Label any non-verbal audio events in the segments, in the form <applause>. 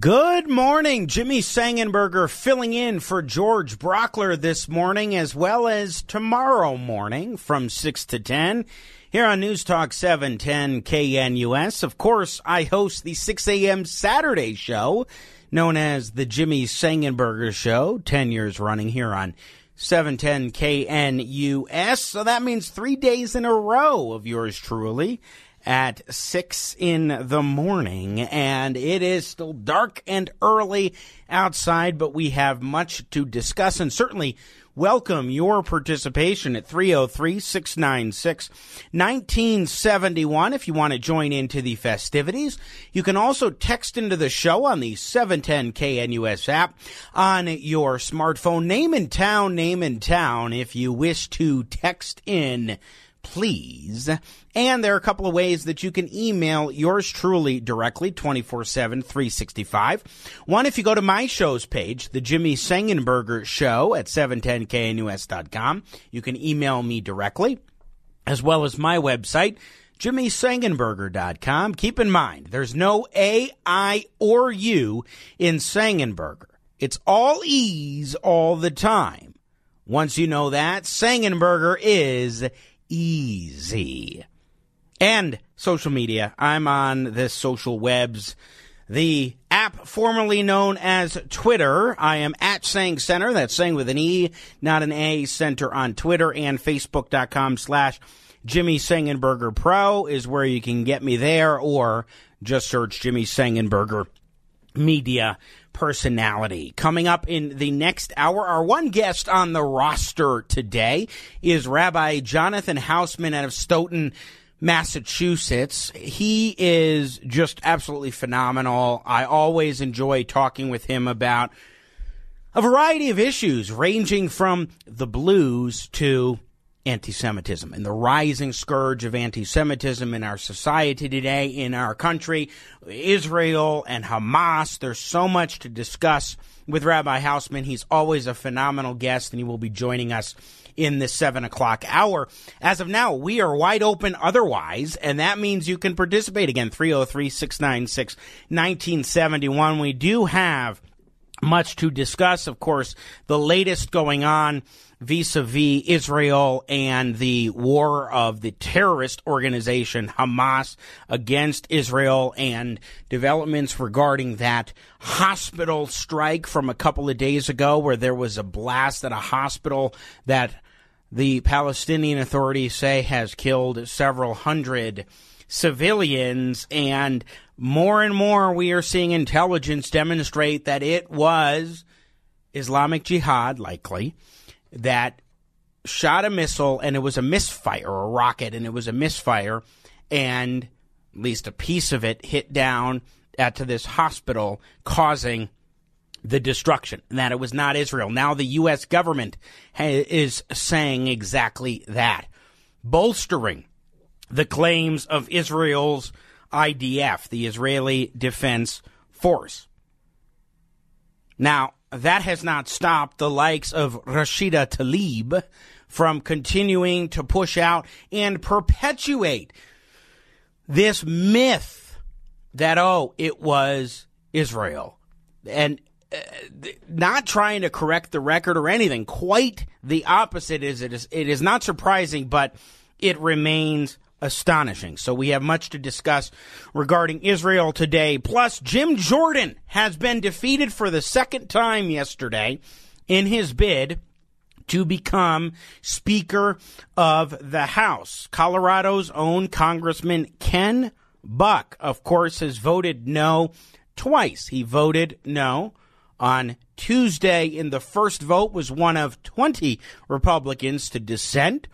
Good morning. Jimmy Sengenberger filling in for George Brauchler this morning as well as tomorrow morning from 6 to 10 here on News Talk 710 KNUS. Of course, I host the 6 a.m. Saturday show known as the Jimmy Sengenberger Show, 10 years running here on 710 KNUS. So that means three days in a row of yours truly at six in the morning, and it is still dark and early outside, but we have much to discuss and certainly welcome your participation at 303 696 1971 if you want to join into the festivities. You can also text into the show on the 710 KNUS app on your smartphone. Name in town, name in town if you wish to text in please. And there are a couple of ways that you can email yours truly directly 24 7, 365. One, if you go to my show's page, the Jimmy Sengenberger Show at 710knus.com, you can email me directly, as well as my website, jimmysengenberger.com. Keep in mind, there's no A, I, or U in Sengenberger. It's all E's all the time. Once you know that, Sengenberger is easy. And social media. I'm on the social webs. The app formerly known as Twitter. I am at Seng Center. That's Seng with an E, not an A, Center on Twitter and Facebook.com slash Jimmy Sengenberger Pro is where you can get me there or just search Jimmy Sengenberger Media personality. Coming up in the next hour, our one guest on the roster today is Rabbi Jonathan Hausman out of Stoughton. Massachusetts. He is just absolutely phenomenal. I always enjoy talking with him about a variety of issues, ranging from the blues to anti Semitism and the rising scourge of anti Semitism in our society today, in our country, Israel and Hamas. There's so much to discuss with Rabbi Hausman. He's always a phenomenal guest, and he will be joining us in this seven o'clock hour. As of now, we are wide open otherwise, and that means you can participate again 303 696 1971. We do have much to discuss. Of course, the latest going on vis-a-vis Israel and the war of the terrorist organization Hamas against Israel and developments regarding that hospital strike from a couple of days ago where there was a blast at a hospital that the Palestinian authorities say has killed several hundred civilians and more and more we are seeing intelligence demonstrate that it was Islamic Jihad likely that shot a missile and it was a misfire, a rocket, and it was a misfire, and at least a piece of it hit down at to this hospital, causing the destruction, and that it was not Israel. Now the U.S. government ha- is saying exactly that, bolstering the claims of Israel's IDF, the Israeli Defense Force. Now, that has not stopped the likes of Rashida Tlaib from continuing to push out and perpetuate this myth that, oh, it was Israel. And uh, not trying to correct the record or anything. Quite the opposite is it is it is not surprising, but it remains astonishing. So we have much to discuss regarding Israel today. Plus, Jim Jordan has been defeated for the second time yesterday in his bid to become Speaker of the House. Colorado's own Congressman Ken Buck, of course, has voted no twice. He voted no on Tuesday in the first vote was one of 20 Republicans to dissent.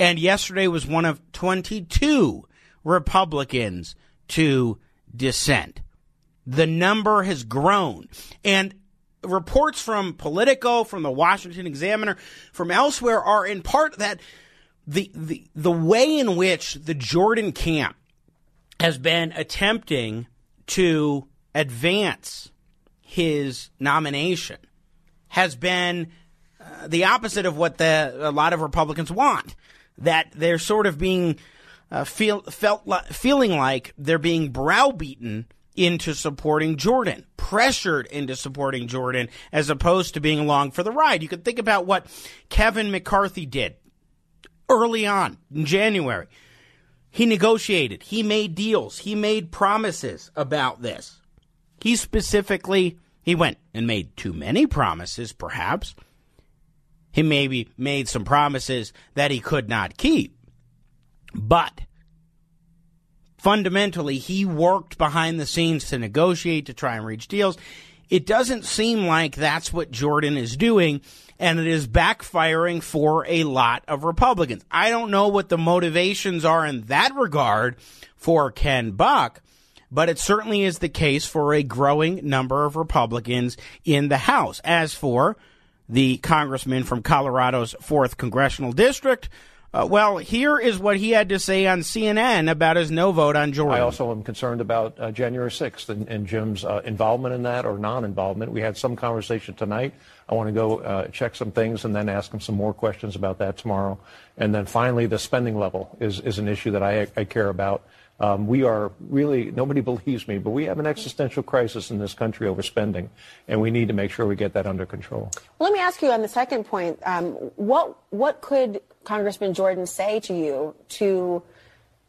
And yesterday was one of 22 Republicans to dissent. The number has grown. And reports from Politico, from the Washington Examiner, from elsewhere are in part that the, the, the way in which the Jordan camp has been attempting to advance his nomination has been uh, the opposite of what the, a lot of Republicans want. That they're sort of being uh, feel felt li- feeling like they're being browbeaten into supporting Jordan, pressured into supporting Jordan, as opposed to being along for the ride. You could think about what Kevin McCarthy did early on in January. He negotiated, he made deals, he made promises about this. He specifically he went and made too many promises, perhaps. He maybe made some promises that he could not keep. But fundamentally, he worked behind the scenes to negotiate, to try and reach deals. It doesn't seem like that's what Jordan is doing, and it is backfiring for a lot of Republicans. I don't know what the motivations are in that regard for Ken Buck, but it certainly is the case for a growing number of Republicans in the House. As for the congressman from Colorado's 4th Congressional District, uh, well, here is what he had to say on CNN about his no vote on Jordan. I also am concerned about uh, January 6th and, and Jim's uh, involvement in that or non involvement. We had some conversation tonight. I want to go uh, check some things and then ask him some more questions about that tomorrow. And then finally, the spending level is, is an issue that I, I care about. Um, we are really, nobody <laughs> believes me, but we have an existential crisis in this country over spending, and we need to make sure we get that under control. Well, let me ask you on the second point um, what, what could Congressman Jordan say to you to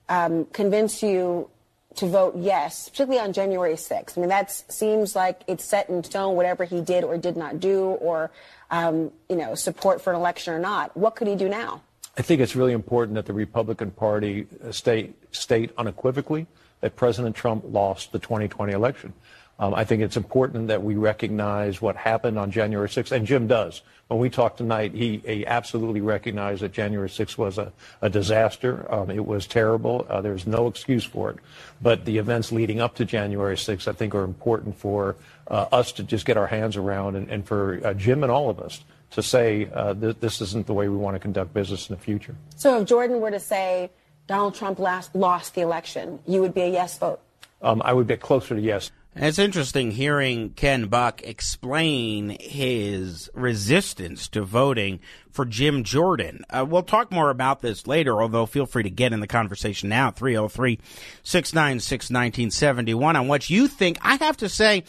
um, convince you to vote yes, particularly on January 6th? I mean, that seems like it's set in stone, whatever he did or did not do, or, um, you know, support for an election or not. What could he do now? I think it's really important that the Republican Party uh, state, state unequivocally that President Trump lost the 2020 election. Um, I think it's important that we recognize what happened on January 6th, and Jim does. When we talked tonight, he, he absolutely recognized that January 6th was a, a disaster. Um, it was terrible. Uh, there's no excuse for it. But the events leading up to January 6th, I think, are important for uh, us to just get our hands around and, and for uh, Jim and all of us to say uh, th- this isn't the way we want to conduct business in the future. So if Jordan were to say Donald Trump last, lost the election, you would be a yes vote? Um, I would get closer to yes. It's interesting hearing Ken Buck explain his resistance to voting for Jim Jordan. Uh, we'll talk more about this later, although feel free to get in the conversation now, 303 696 1971, on what you think. I have to say,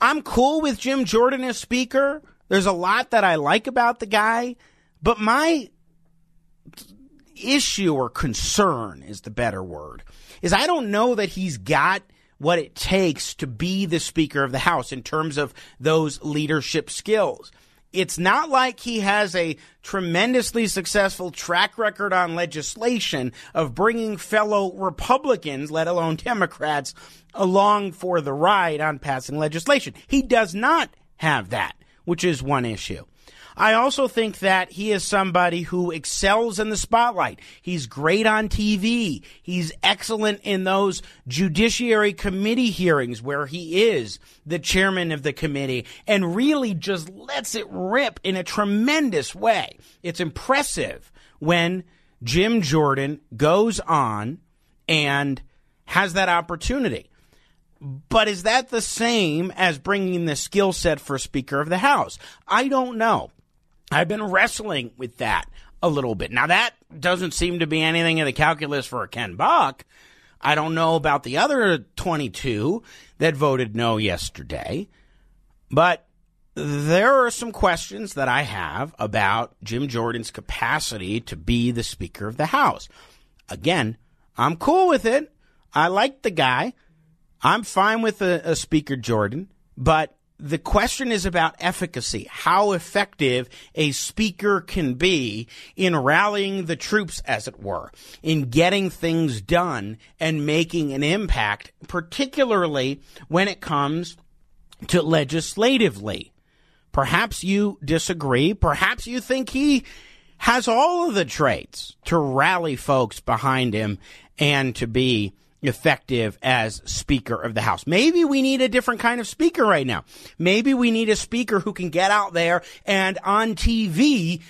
I'm cool with Jim Jordan as Speaker. There's a lot that I like about the guy, but my issue or concern is the better word is I don't know that he's got what it takes to be the Speaker of the House in terms of those leadership skills. It's not like he has a tremendously successful track record on legislation of bringing fellow Republicans, let alone Democrats, along for the ride on passing legislation. He does not have that, which is one issue. I also think that he is somebody who excels in the spotlight. He's great on TV. He's excellent in those judiciary committee hearings where he is the chairman of the committee and really just lets it rip in a tremendous way. It's impressive when Jim Jordan goes on and has that opportunity. But is that the same as bringing the skill set for Speaker of the House? I don't know. I've been wrestling with that a little bit. Now, that doesn't seem to be anything in the calculus for Ken Buck. I don't know about the other 22 that voted no yesterday, but there are some questions that I have about Jim Jordan's capacity to be the Speaker of the House. Again, I'm cool with it. I like the guy. I'm fine with a, a Speaker Jordan, but the question is about efficacy, how effective a speaker can be in rallying the troops, as it were, in getting things done and making an impact, particularly when it comes to legislatively. Perhaps you disagree. Perhaps you think he has all of the traits to rally folks behind him and to be effective as Speaker of the House. Maybe we need a different kind of speaker right now. Maybe we need a speaker who can get out there and on TV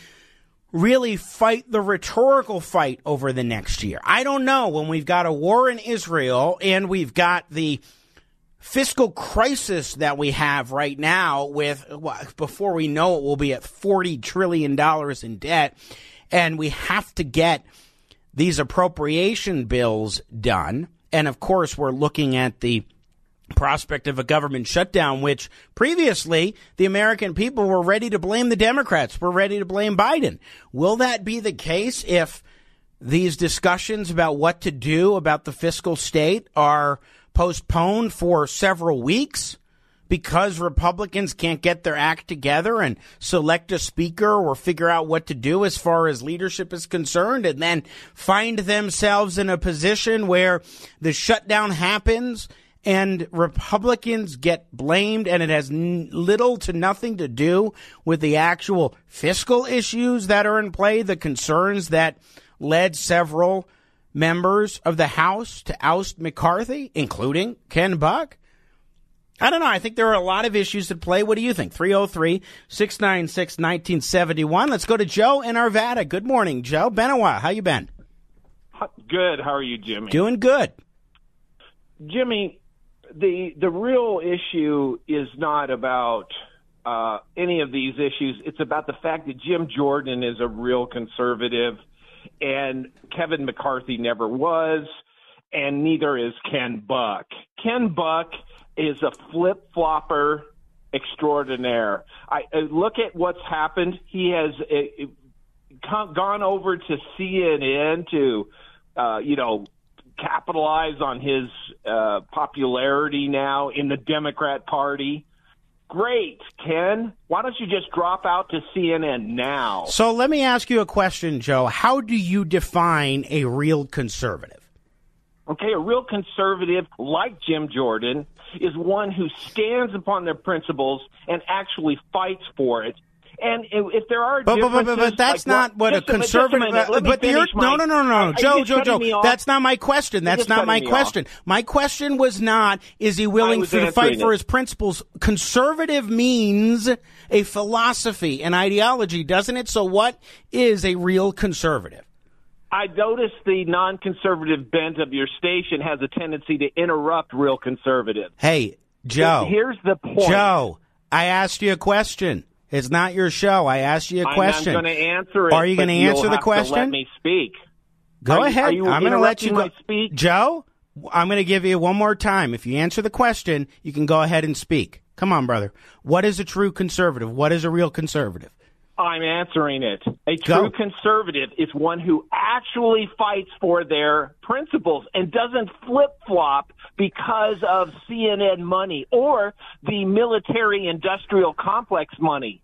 really fight the rhetorical fight over the next year. I don't know when we've got a war in Israel and we've got the fiscal crisis that we have right now with before we know it we'll be at 40 trillion dollars in debt and we have to get these appropriation bills done and of course we're looking at the prospect of a government shutdown, which previously the American people were ready to blame the Democrats, were ready to blame Biden. Will that be the case if these discussions about what to do about the fiscal state are postponed for several weeks? Because Republicans can't get their act together and select a speaker or figure out what to do as far as leadership is concerned, and then find themselves in a position where the shutdown happens and Republicans get blamed, and it has n- little to nothing to do with the actual fiscal issues that are in play, the concerns that led several members of the House to oust McCarthy, including Ken Buck. I don't know. I think there are a lot of issues at play. What do you think? 303 696 1971. Let's go to Joe in Arvada. Good morning, Joe. Been a while. How you been? Good. How are you, Jimmy? Doing good. Jimmy, the the real issue is not about uh, any of these issues. It's about the fact that Jim Jordan is a real conservative, and Kevin McCarthy never was, and neither is Ken Buck. Ken Buck is a flip flopper extraordinaire. I, I look at what's happened. He has uh, gone over to CNN to, uh, you know, capitalize on his uh, popularity now in the Democrat Party. Great, Ken. Why don't you just drop out to CNN now? So let me ask you a question, Joe. How do you define a real conservative? Okay, a real conservative like Jim Jordan is one who stands upon their principles and actually fights for it and if there are but, but, but, but that's like, not what a conservative. A but you're, no, no, no, no, no, Joe, Joe, Joe. That's not my question. That's not my question. Off. My question was not: Is he willing to fight it. for his principles? Conservative means a philosophy, an ideology, doesn't it? So, what is a real conservative? I notice the non-conservative bent of your station has a tendency to interrupt real conservatives. Hey, Joe. Here's the point. Joe, I asked you a question. It's not your show. I asked you a question. I'm going to answer it. Are you going to answer the question? let me speak. Go are ahead. You, I'm going to let you go. Speak? Joe, I'm going to give you one more time. If you answer the question, you can go ahead and speak. Come on, brother. What is a true conservative? What is a real conservative? I'm answering it. A true Go. conservative is one who actually fights for their principles and doesn't flip flop because of CNN money or the military industrial complex money.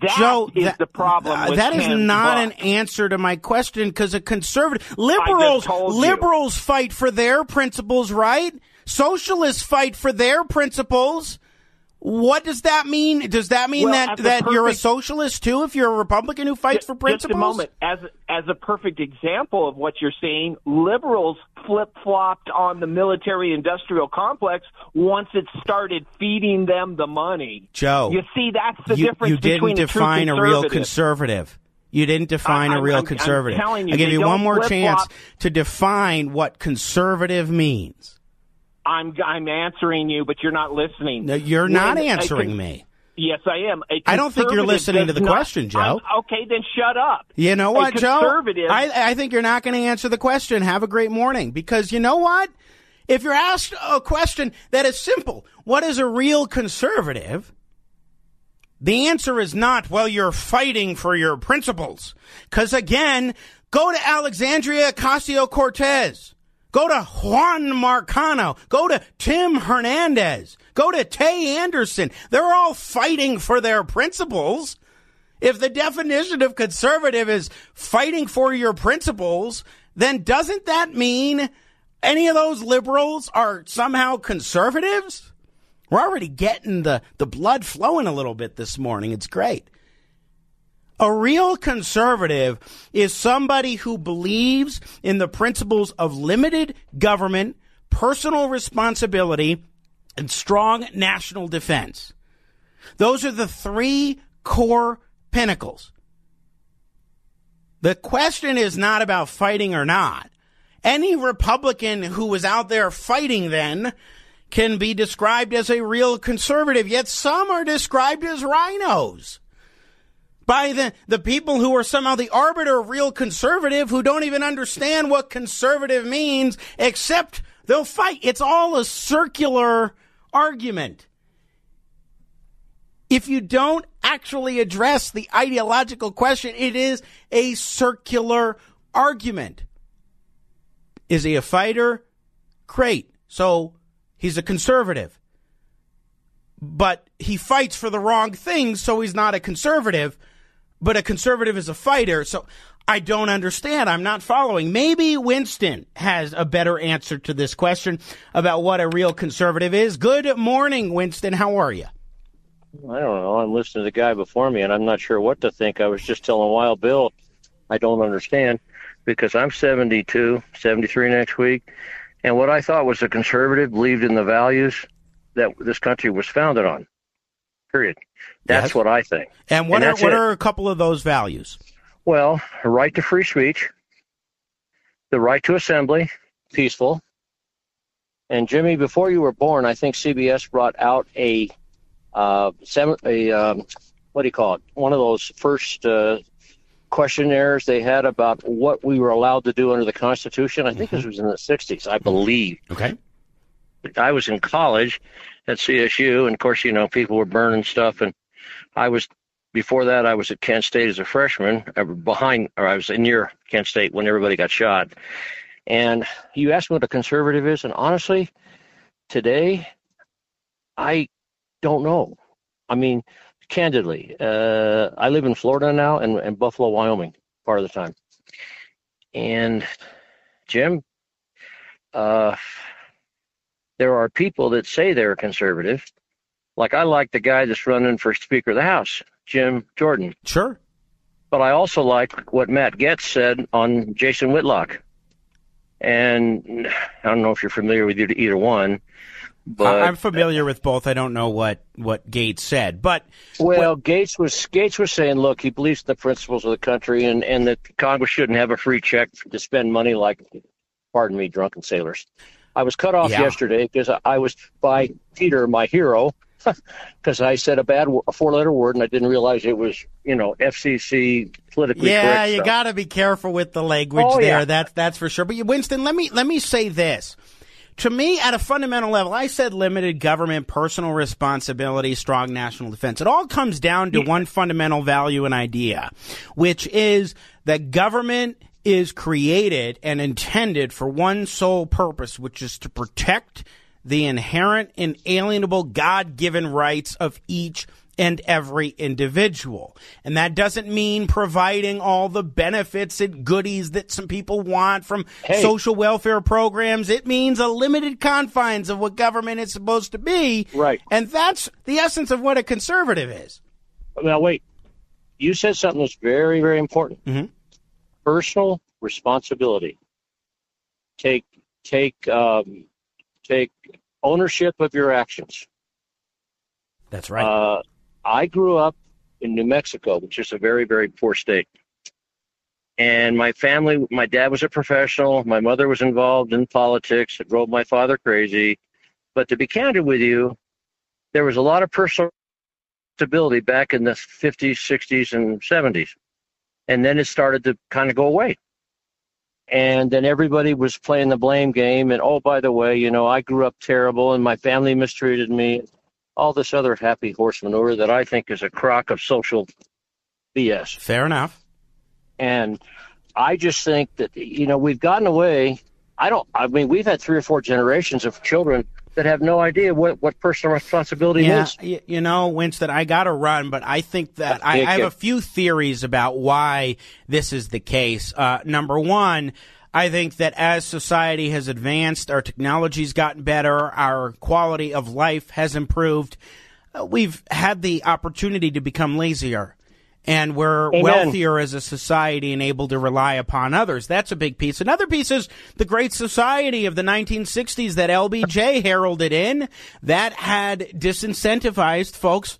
That Joe, is that, the problem. uh, that is not Buck. an answer to my question because a conservative liberals liberals fight for their principles, right? Socialists fight for their principles. What does that mean? Does that mean Well, that, a that you're a socialist too if you're a Republican who fights for principles? Just a moment. As as a perfect example of what you're saying, liberals flip flopped on the military industrial complex once it started feeding them the money. Joe, you see, that's the you, difference you didn't between define a, a real conservative. conservative. You didn't define I- a real I'm- I'm telling you, I give you one more chance to define what conservative means. I'm I'm answering you, but you're not listening. No, you're When not answering con- me. Yes, I am. I don't think you're listening to the not- question, Joe. I'm- okay, then shut up. You know what, Joe? conservative- I, I think you're not going to answer the question. Have a great morning. Because you know what? If you're asked a question that is simple, what is a real conservative? The answer is not, well, you're fighting for your principles. Because again, go to Alexandria Ocasio Cortez. Go to Juan Marcano. Go to Tim Hernandez. Go to Tay Anderson. They're all fighting for their principles. If the definition of conservative is fighting for your principles, then doesn't that mean any of those liberals are somehow conservatives? We're already getting the, the blood flowing a little bit this morning. It's great. A real conservative is somebody who believes in the principles of limited government, personal responsibility, and strong national defense. Those are the three core pinnacles. The question is not about fighting or not. Any Republican who was out there fighting then can be described as a real conservative, yet some are described as RINOs by the, the people who are somehow the arbiter of real conservative who don't even understand what conservative means, except they'll fight. It's all a circular argument. If you don't actually address the ideological question, it is a circular argument. Is he a fighter? Great. So he's a conservative. But he fights for the wrong things, so he's not a conservative but a conservative is a fighter. So I don't understand. I'm not following. Maybe Winston has a better answer to this question about what a real conservative is. Good morning, Winston. How are you? I don't know. I'm listening to the guy before me, and I'm not sure what to think. I was just telling Wild Bill I don't understand because I'm 72, 73 next week, and what I thought was a conservative believed in the values that this country was founded on. Period. That's yes. what I think. And what and are what it. are a couple of those values? Well, right to free speech, the right to assembly, peaceful. And Jimmy, before you were born, I think CBS brought out a uh, a um, what do you call it? One of those first uh, questionnaires they had about what we were allowed to do under the Constitution. I think mm-hmm. this was in the '60s, I believe. Okay. I was in college at CSU, and of course, you know, people were burning stuff, and I was before that I was at Kent State as a freshman, uh, behind, or I was near Kent State when everybody got shot. And you asked me what a conservative is, and honestly, today, I don't know. I mean, candidly, uh, I live in Florida now and, and Buffalo, Wyoming, part of the time. And Jim, uh, there are people that say they're conservative. Like I like the guy that's running for Speaker of the House, Jim Jordan. Sure. But I also like what Matt Gaetz said on Jason Whitlock. And I don't know if you're familiar with either one. But I'm familiar with both. I don't know what, what Gaetz said, but well, what, Gaetz was Gaetz was saying, look, he believes in the principles of the country, and and that Congress shouldn't have a free check to spend money like, pardon me, drunken sailors. I was cut off yeah. yesterday because I was by Peter, my hero, <laughs> because I said a bad a four letter word and I didn't realize it was you know FCC politically yeah, you got to be careful with the language oh, there. Yeah. That's that's for sure. But Winston, let me let me say this. To me, at a fundamental level, I said limited government, personal responsibility, strong national defense. It all comes down to yeah. one fundamental value and idea, which is that government is created and intended for one sole purpose, which is to protect the inherent, inalienable, God given rights of each and every individual. And that doesn't mean providing all the benefits and goodies that some people want from hey. social welfare programs. It means a limited confines of what government is supposed to be. Right. And that's the essence of what a conservative is. Now, wait. You said something that's very, very important. Mm-hmm personal responsibility. Take take um, take ownership of your actions. That's right. Uh, I grew up in New Mexico, which is a very very poor state. And my family, my dad was a professional. My mother was involved in politics. It drove my father crazy. But to be candid with you, there was a lot of personal stability back in the 50s, 60s, and 70s and then it started to kind of go away. And then everybody was playing the blame game and oh by the way you know i grew up terrible and my family mistreated me all this other happy horse manure that i think is a crock of social bs fair enough. And i just think that you know we've gotten away. I don't i mean we've had three or four generations of children that have no idea what, what personal responsibility yeah, is. You know, Winston, I got to run, but I think that I, I, have a few theories about why this is the case. Uh, number one, I think that as society has advanced, our technology's gotten better, our quality of life has improved. Uh, we've had the opportunity to become lazier and we're Amen. wealthier as a society and able to rely upon others. That's a big piece. Another piece is the Great Society of the 1960s that LBJ heralded in that had disincentivized folks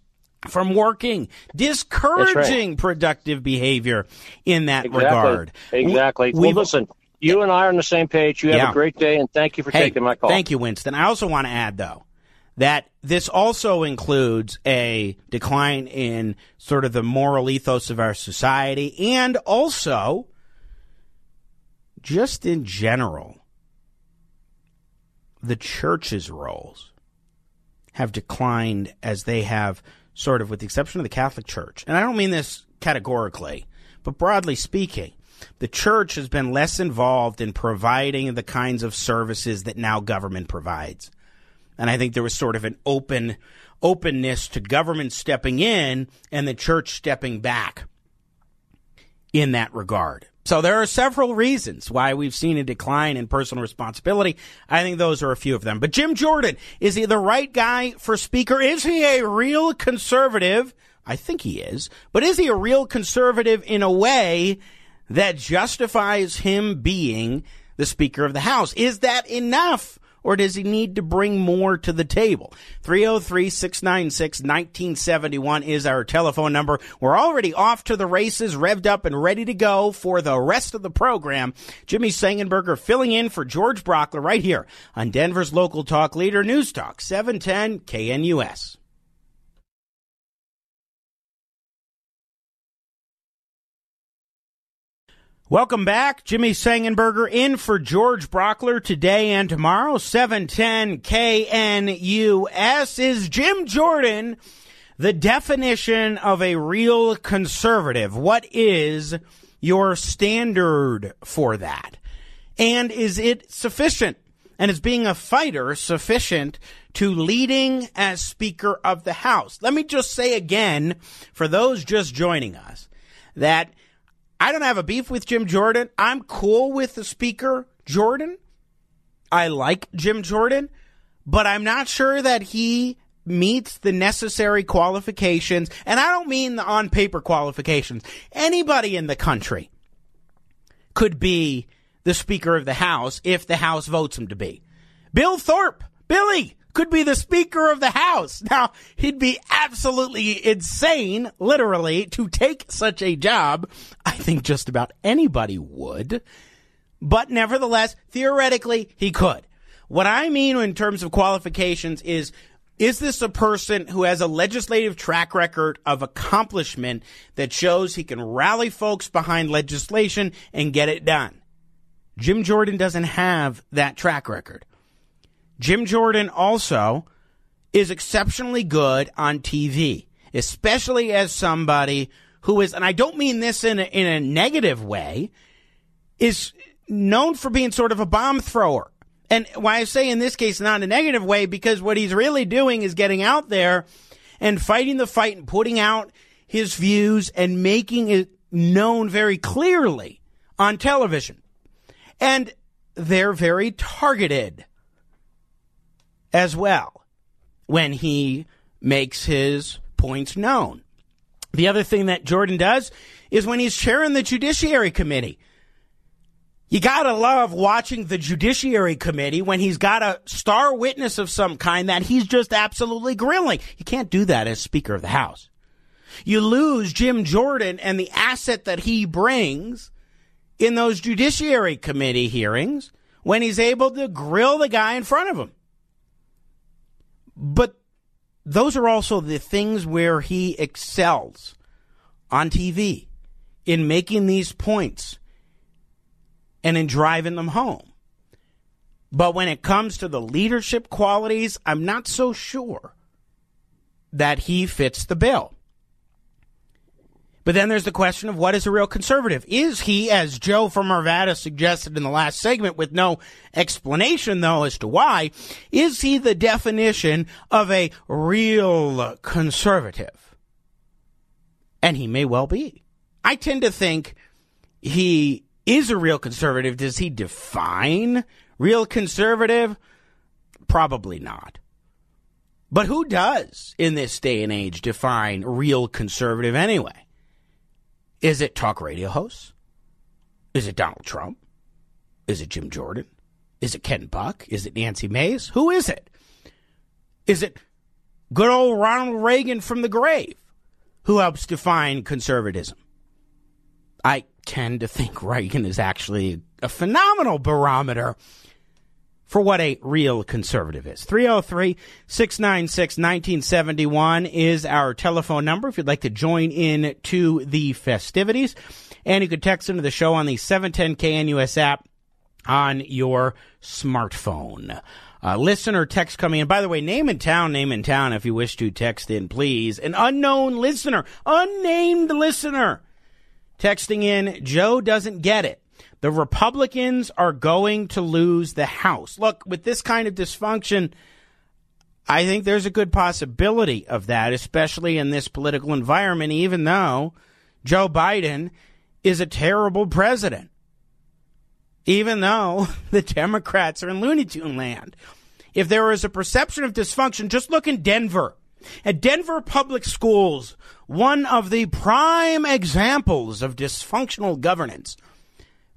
from working, discouraging productive behavior in that Exactly. regard. Exactly. We- well, listen, you and I are on the same page. You have Yeah. a great day, and thank you for Hey, taking my call. Thank you, Winston. I also want to add, though, that this also includes a decline in sort of the moral ethos of our society and also just in general, the church's roles have declined as they have sort of with the exception of the Catholic Church. And I don't mean this categorically, but broadly speaking, the church has been less involved in providing the kinds of services that now government provides. And I think there was sort of an open openness to government stepping in and the church stepping back in that regard. So there are several reasons why we've seen a decline in personal responsibility. I think those are a few of them. But Jim Jordan, is he the right guy for speaker? Is he a real conservative? I think he is. But is he a real conservative in a way that justifies him being the Speaker of the House? Is that enough? Or does he need to bring more to the table? 303 696 1971 is our telephone number. We're already off to the races, revved up and ready to go for the rest of the program. Jimmy Sengenberger filling in for George Brauchler right here on Denver's local talk leader, News Talk 710 KNUS. Welcome back. Jimmy Sengenberger in for George Brauchler today and tomorrow. 710 KNUS is Jim Jordan. The definition of a real conservative. What is your standard for that? And is it sufficient? And is being a fighter sufficient to leading as Speaker of the House? Let me just say again, for those just joining us, that I don't have a beef with Jim Jordan. I'm cool with the Speaker, Jordan. I like Jim Jordan, but I'm not sure that he meets the necessary qualifications. And I don't mean the on paper qualifications. Anybody in the country could be the Speaker of the House if the House votes him to be. Bill Thorpe, Billy, could be the Speaker of the House. <laughs> Now, he'd be absolutely insane, literally, to take such a job. I think just about anybody would. But nevertheless, theoretically, he could. What I mean in terms of qualifications is is this a person who has a legislative track record of accomplishment that shows he can rally folks behind legislation and get it done? Jim Jordan doesn't have that track record. Jim Jordan also is exceptionally good on TV, especially as somebody who is, and I don't mean this in a, in a negative way, is known for being sort of a bomb thrower. And why I say in this case not in a negative way, because what he's really doing is getting out there and fighting the fight and putting out his views and making it known very clearly on television. And they're very targeted as well when he makes his points known. The other thing that Jordan does is when he's chairing the Judiciary Committee. You gotta love watching the Judiciary Committee when he's got a star witness of some kind that he's just absolutely grilling. You can't do that as Speaker of the House. You lose Jim Jordan and the asset that he brings in those Judiciary Committee hearings when he's able to grill the guy in front of him. But those are also the things where he excels on TV in making these points and in driving them home. But when it comes to the leadership qualities, I'm not so sure that he fits the bill. But then there's the question of what is a real conservative? Is he, as Joe from Arvada suggested in the last segment with no explanation though as to why, is he the definition of a real conservative? And he may well be. I tend to think he is a real conservative. Does he define real conservative? Probably not. But who does in this day and age define real conservative anyway? Is it talk radio hosts? Is it Donald Trump? Is it Jim Jordan? Is it Ken Buck? Is it Nancy Mace? Who is it? Is it good old Ronald Reagan from the grave who helps define conservatism? I tend to think Reagan is actually a phenomenal barometer for what a real conservative is. 303 696 1971 is our telephone number if you'd like to join in to the festivities. And you can text into the show on the 710 KNUS app on your smartphone. Uh, listener text coming in. By the way, name in town, name in town if you wish to text in, please. An unknown listener, unnamed listener texting in, Joe doesn't get it. The Republicans are going to lose the House. Look, with this kind of dysfunction, I think there's a good possibility of that, especially in this political environment, even though Joe Biden is a terrible president. Even though <laughs> the Democrats are in Looney Tune land. If there is a perception of dysfunction, just look in Denver. At Denver Public Schools, one of the prime examples of dysfunctional governance.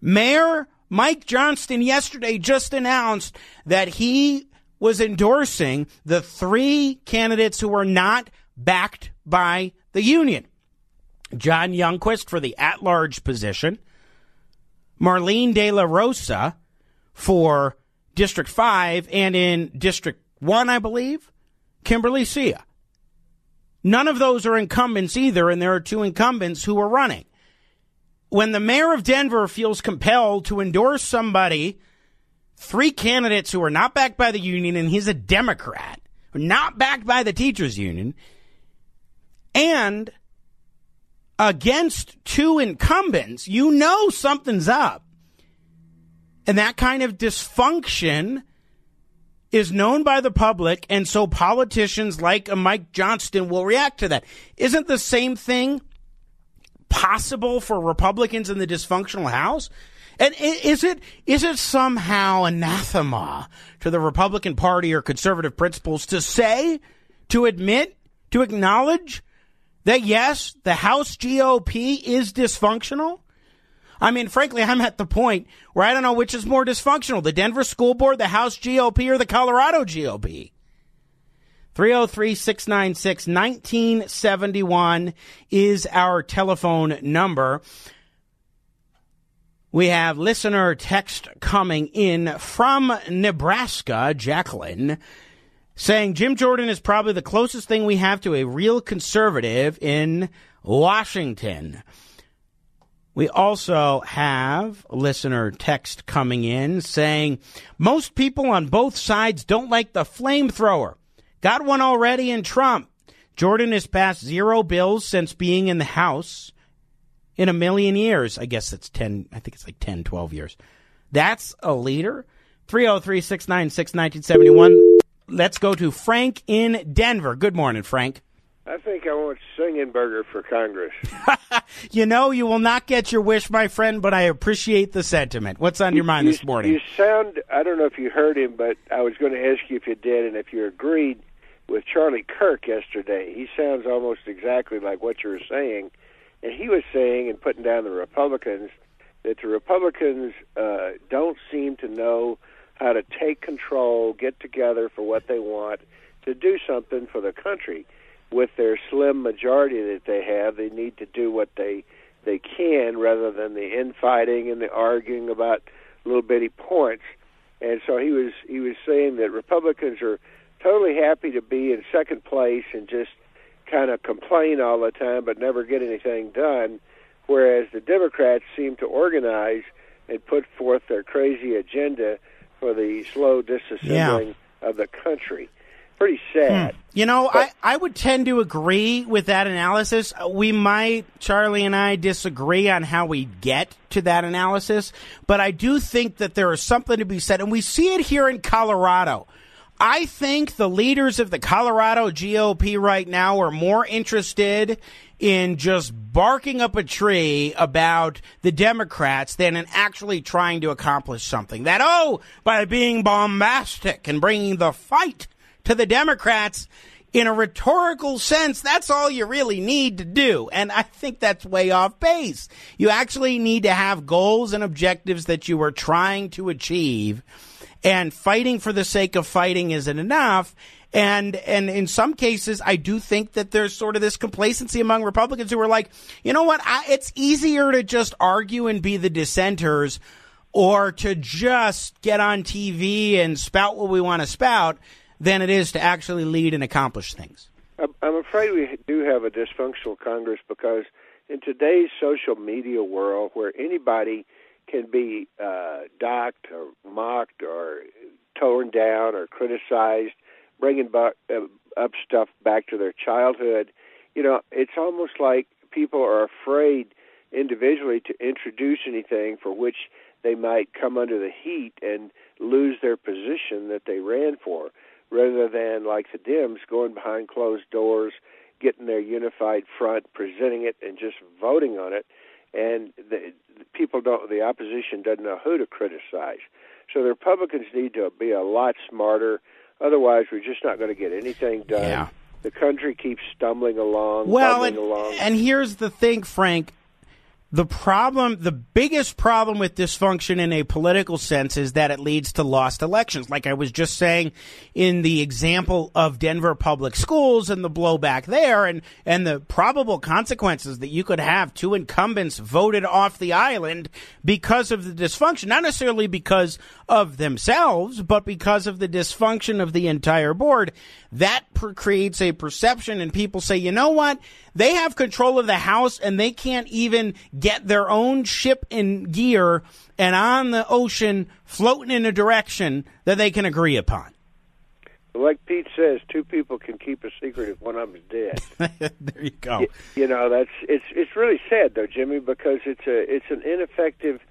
Mayor Mike Johnston yesterday just announced that he was endorsing the three candidates who were not backed by the union. John Youngquist for the at large position, Marlene De La Rosa for District 5, and in District 1, I believe, Kimberly Sia. None of those are incumbents either, and there are two incumbents who are running when the mayor of Denver feels compelled to endorse somebody, three candidates who are not backed by the union, and he's a Democrat, not backed by the teachers union, and against two incumbents, you know something's up. And that kind of dysfunction is known by the public, and so politicians like Mike Johnston will react to that. Isn't the same thing possible for Republicans in the dysfunctional House? And is it is it somehow anathema to the Republican Party or conservative principles to say, to admit, to acknowledge that yes, the House GOP is dysfunctional? I mean, frankly, I'm at the point where I don't know which is more dysfunctional, the Denver School Board, the House GOP, or the Colorado GOP. 303 696 1971 is our telephone number. We have listener text coming in from Nebraska, Jacqueline, saying Jim Jordan is probably the closest thing we have to a real conservative in Washington. We also have listener text coming in saying most people on both sides don't like the flamethrower. Got one already in Trump. Jordan has passed zero bills since being in the House in a million years. I guess it's 10, I think it's like 10, 12 years. That's a leader. 303 696 1971. Let's go to Frank in Denver. Good morning, Frank. I think I want Sengenberger for Congress. <laughs> you know, you will not get your wish, my friend, but I appreciate the sentiment. What's on your mind you, this morning? You sound, I don't know if you heard him, but I was going to ask you if you did and if you agreed with Charlie Kirk yesterday. He sounds almost exactly like what you were saying, and he was saying and putting down the Republicans that the Republicans uh, don't seem to know how to take control, get together for what they want, to do something for the country. With their slim majority that they have, they need to do what they they can rather than the infighting and the arguing about little bitty points. And so he was he was saying that Republicans are totally happy to be in second place and just kind of complain all the time but never get anything done, whereas the Democrats seem to organize and put forth their crazy agenda for the slow disassembling yeah. of the country. Pretty sad. Hmm. You know, but, I, I would tend to agree with that analysis. We might, Charlie and I, disagree on how we get to that analysis, but I do think that there is something to be said, and we see it here in Colorado I think the leaders of the Colorado GOP right now are more interested in just barking up a tree about the Democrats than in actually trying to accomplish something. That, oh, by being bombastic and bringing the fight to the Democrats, in a rhetorical sense, that's all you really need to do. And I think that's way off base. You actually need to have goals and objectives that you are trying to achieve. And fighting for the sake of fighting isn't enough. And and in some cases, I do think that there's sort of this complacency among Republicans who are like, you know what? I, it's easier to just argue and be the dissenters, or to just get on TV and spout what we want to spout, than it is to actually lead and accomplish things. I'm afraid we do have a dysfunctional Congress because in today's social media world, where anybody can be uh, docked or mocked or torn down or criticized bringing uh, up stuff back to their childhood. You know, it's almost like people are afraid individually to introduce anything for which they might come under the heat and lose their position that they ran for, rather than like the Dems going behind closed doors, getting their unified front, presenting it, and just voting on it. And the, the people don't, the opposition doesn't know who to criticize. So the Republicans need to be a lot smarter Otherwise, we're just not going to get anything done. Yeah. The country keeps stumbling along. Well, and, along. and here's the thing, Frank. The problem, the biggest problem with dysfunction in a political sense is that it leads to lost elections. Like I was just saying in the example of Denver public schools and the blowback there and, and the probable consequences that you could have two incumbents voted off the island because of the dysfunction, not necessarily because of themselves, but because of the dysfunction of the entire board. That per- creates a perception and people say, you know what? They have control of the house and they can't even get their own ship and gear and on the ocean floating in a direction that they can agree upon. Like Pete says, two people can keep a secret if one of them is dead. <laughs> there you go. You, you know that's it's it's really sad though, Jimmy, because it's a it's an ineffective,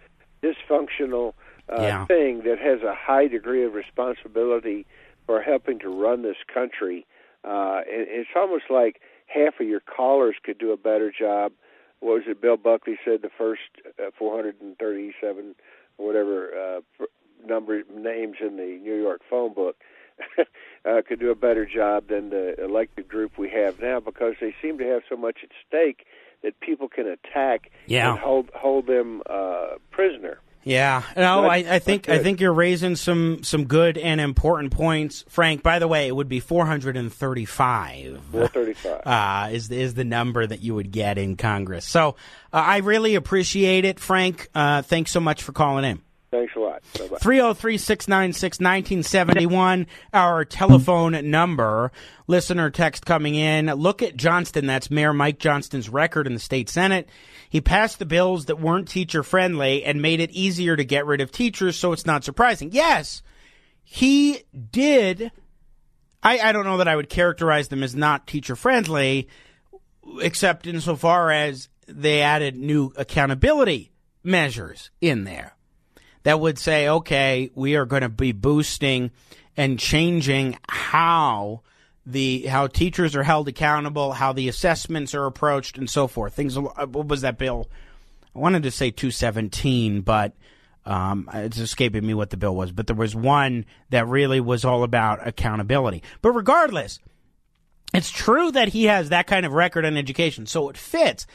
dysfunctional uh, yeah. thing that has a high degree of responsibility for helping to run this country. Uh, it, it's almost like half of your callers could do a better job. What was it? Bill Buckley said the first uh, 437 whatever uh, number names in the New York phone book <laughs> uh, could do a better job than the elected group we have now because they seem to have so much at stake that people can attack yeah. and hold hold them uh, prisoner. Yeah, no, I, I think I think you're raising some some good and important points, Frank. By the way, it would be 435. 435 uh, is is the number that you would get in Congress. So uh, I really appreciate it, Frank. Uh, thanks so much for calling in. Thanks a lot. 303 696 1971, our telephone number. Listener text coming in. Look at Johnston. That's Mayor Mike Johnston's record in the state Senate. He passed the bills that weren't teacher friendly and made it easier to get rid of teachers, so it's not surprising. Yes, he did. I, I don't know that I would characterize them as not teacher friendly, except insofar as they added new accountability measures in there that would say, okay, we are going to be boosting and changing how the how teachers are held accountable, how the assessments are approached, and so forth. Things. What was that bill? I wanted to say 217, but um, it's escaping me what the bill was. But there was one that really was all about accountability. But regardless, it's true that he has that kind of record on education, so it fits.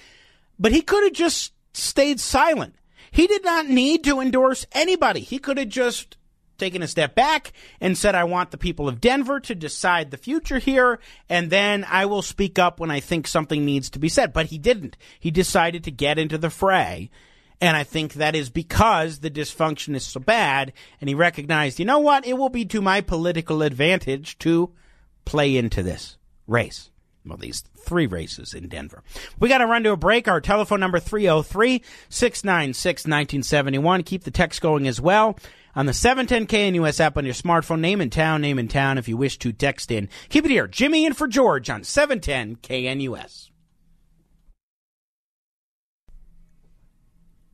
But he could have just stayed silent. He did not need to endorse anybody. He could have just taken a step back and said, I want the people of Denver to decide the future here, and then I will speak up when I think something needs to be said. But he didn't. He decided to get into the fray. And I think that is because the dysfunction is so bad, and he recognized, you know what, it will be to my political advantage to play into this race well, these three races in Denver. We got to run to a break. Our telephone number 303 696 1971. Keep the text going as well. On the 710 KNUS app on your smartphone, name in town, name in town if you wish to text in. Keep it here. Jimmy in for George on 710 KNUS.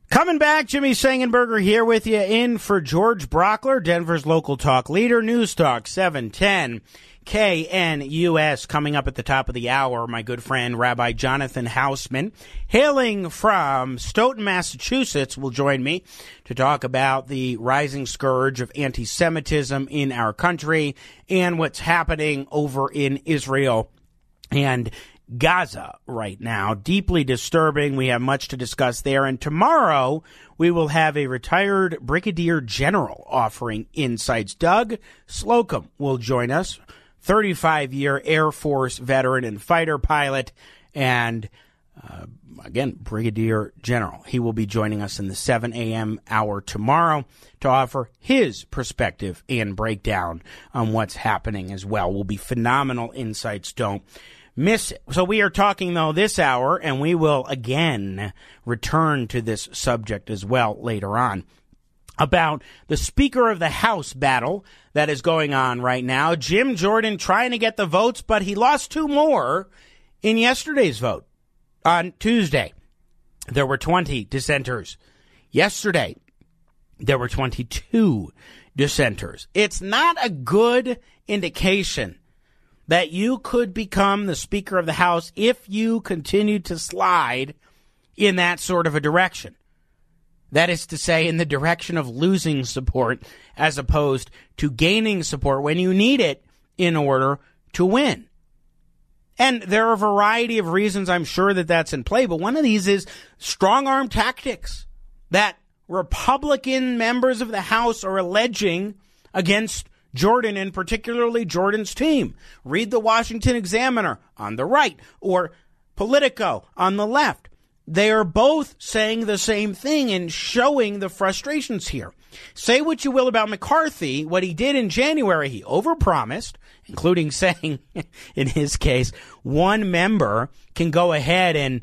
Coming back, Jimmy Sengenberger here with you in for George Brauchler, Denver's local talk leader, News Talk 710. KNUS coming up at the top of the hour. My good friend Rabbi Jonathan Hausman, hailing from Stoughton, Massachusetts, will join me to talk about the rising scourge of anti Semitism in our country and what's happening over in Israel and Gaza right now. Deeply disturbing. We have much to discuss there. And tomorrow we will have a retired brigadier general offering insights. Doug Slocum will join us, 35 year Air Force veteran and fighter pilot. And uh, again, Brigadier General. He will be joining us in the 7 a.m. hour tomorrow to offer his perspective and breakdown on what's happening as well. Will be phenomenal insights. Don't miss. So we are talking though this hour, and we will again return to this subject as well later on about the Speaker of the House battle that is going on right now. Jim Jordan trying to get the votes, but he lost two more in yesterday's vote on Tuesday. There were 20 dissenters. Yesterday, there were 22 dissenters. It's not a good indication that you could become the Speaker of the House if you continue to slide in that sort of a direction. That is to say, in the direction of losing support as opposed to gaining support when you need it in order to win. And there are a variety of reasons I'm sure that that's in play, but one of these is strong arm tactics that Republican members of the House are alleging against Jordan and particularly Jordan's team. Read the Washington Examiner on the right or Politico on the left. They are both saying the same thing and showing the frustrations here. Say what you will about McCarthy, what he did in January, he overpromised, including <laughs> saying, in his case, one member can go ahead and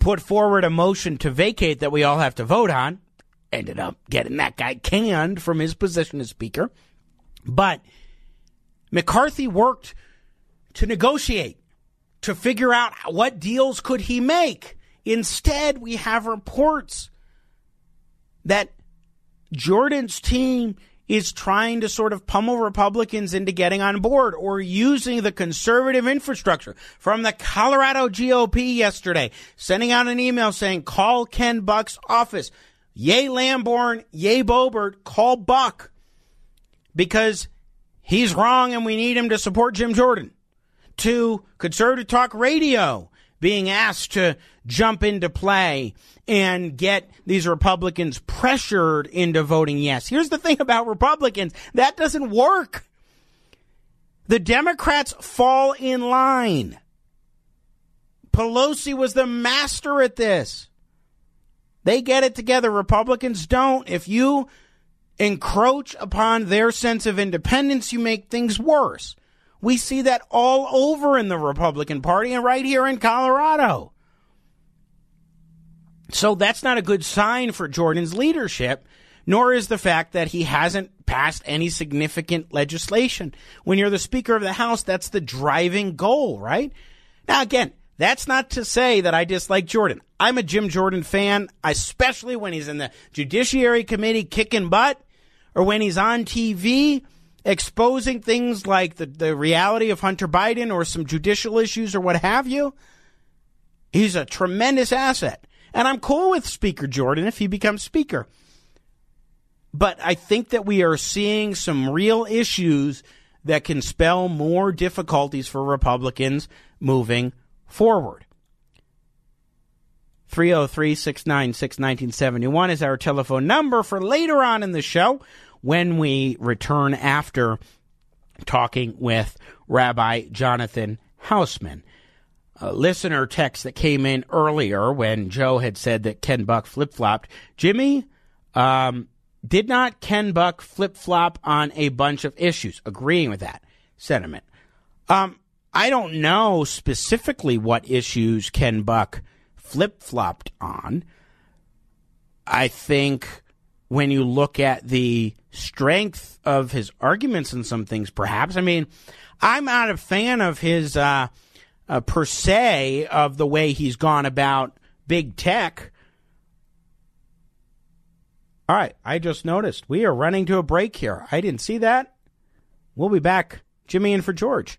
put forward a motion to vacate that we all have to vote on. Ended up getting that guy canned from his position as Speaker. But McCarthy worked to negotiate, to figure out what deals could he make. Instead, we have reports that Jordan's team is trying to sort of pummel Republicans into getting on board or using the conservative infrastructure from the Colorado GOP yesterday, sending out an email saying, call Ken Buck's office. Yay Lamborn, yay Boebert, call Buck because he's wrong and we need him to support Jim Jordan. To Conservative Talk Radio being asked to jump into play and get these Republicans pressured into voting yes. Here's the thing about Republicans that doesn't work. The Democrats fall in line. Pelosi was the master at this. They get it together. Republicans don't. If you encroach upon their sense of independence, you make things worse. We see that all over in the Republican Party and right here in Colorado. So that's not a good sign for Jordan's leadership, nor is the fact that he hasn't passed any significant legislation. When you're the Speaker of the House, that's the driving goal, right? Now, again, that's not to say that I dislike Jordan. I'm a Jim Jordan fan, especially when he's in the Judiciary Committee kicking butt or when he's on TV exposing things like the, the reality of Hunter Biden or some judicial issues or what have you. He's a tremendous asset. And I'm cool with Speaker Jordan if he becomes Speaker. But I think that we are seeing some real issues that can spell more difficulties for Republicans moving forward. 303 696 1971 is our telephone number for later on in the show when we return after talking with Rabbi Jonathan Hausman. A listener text that came in earlier when Joe had said that Ken Buck flip flopped. Jimmy, um, did not Ken Buck flip flop on a bunch of issues? Agreeing with that sentiment. Um, I don't know specifically what issues Ken Buck flip flopped on. I think when you look at the strength of his arguments and some things, perhaps. I mean, I'm not a fan of his uh, uh, per se of the way he's gone about big tech. All right, I just noticed we are running to a break here. I didn't see that. We'll be back. Jimmy in for George.